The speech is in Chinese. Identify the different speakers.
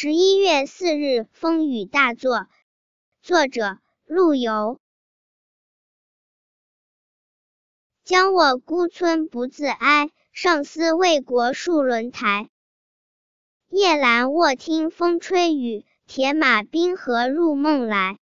Speaker 1: 十一月四日风雨大作，作者陆游。将卧孤村不自哀，尚思为国戍轮台。夜阑卧听风吹雨，铁马冰河入梦来。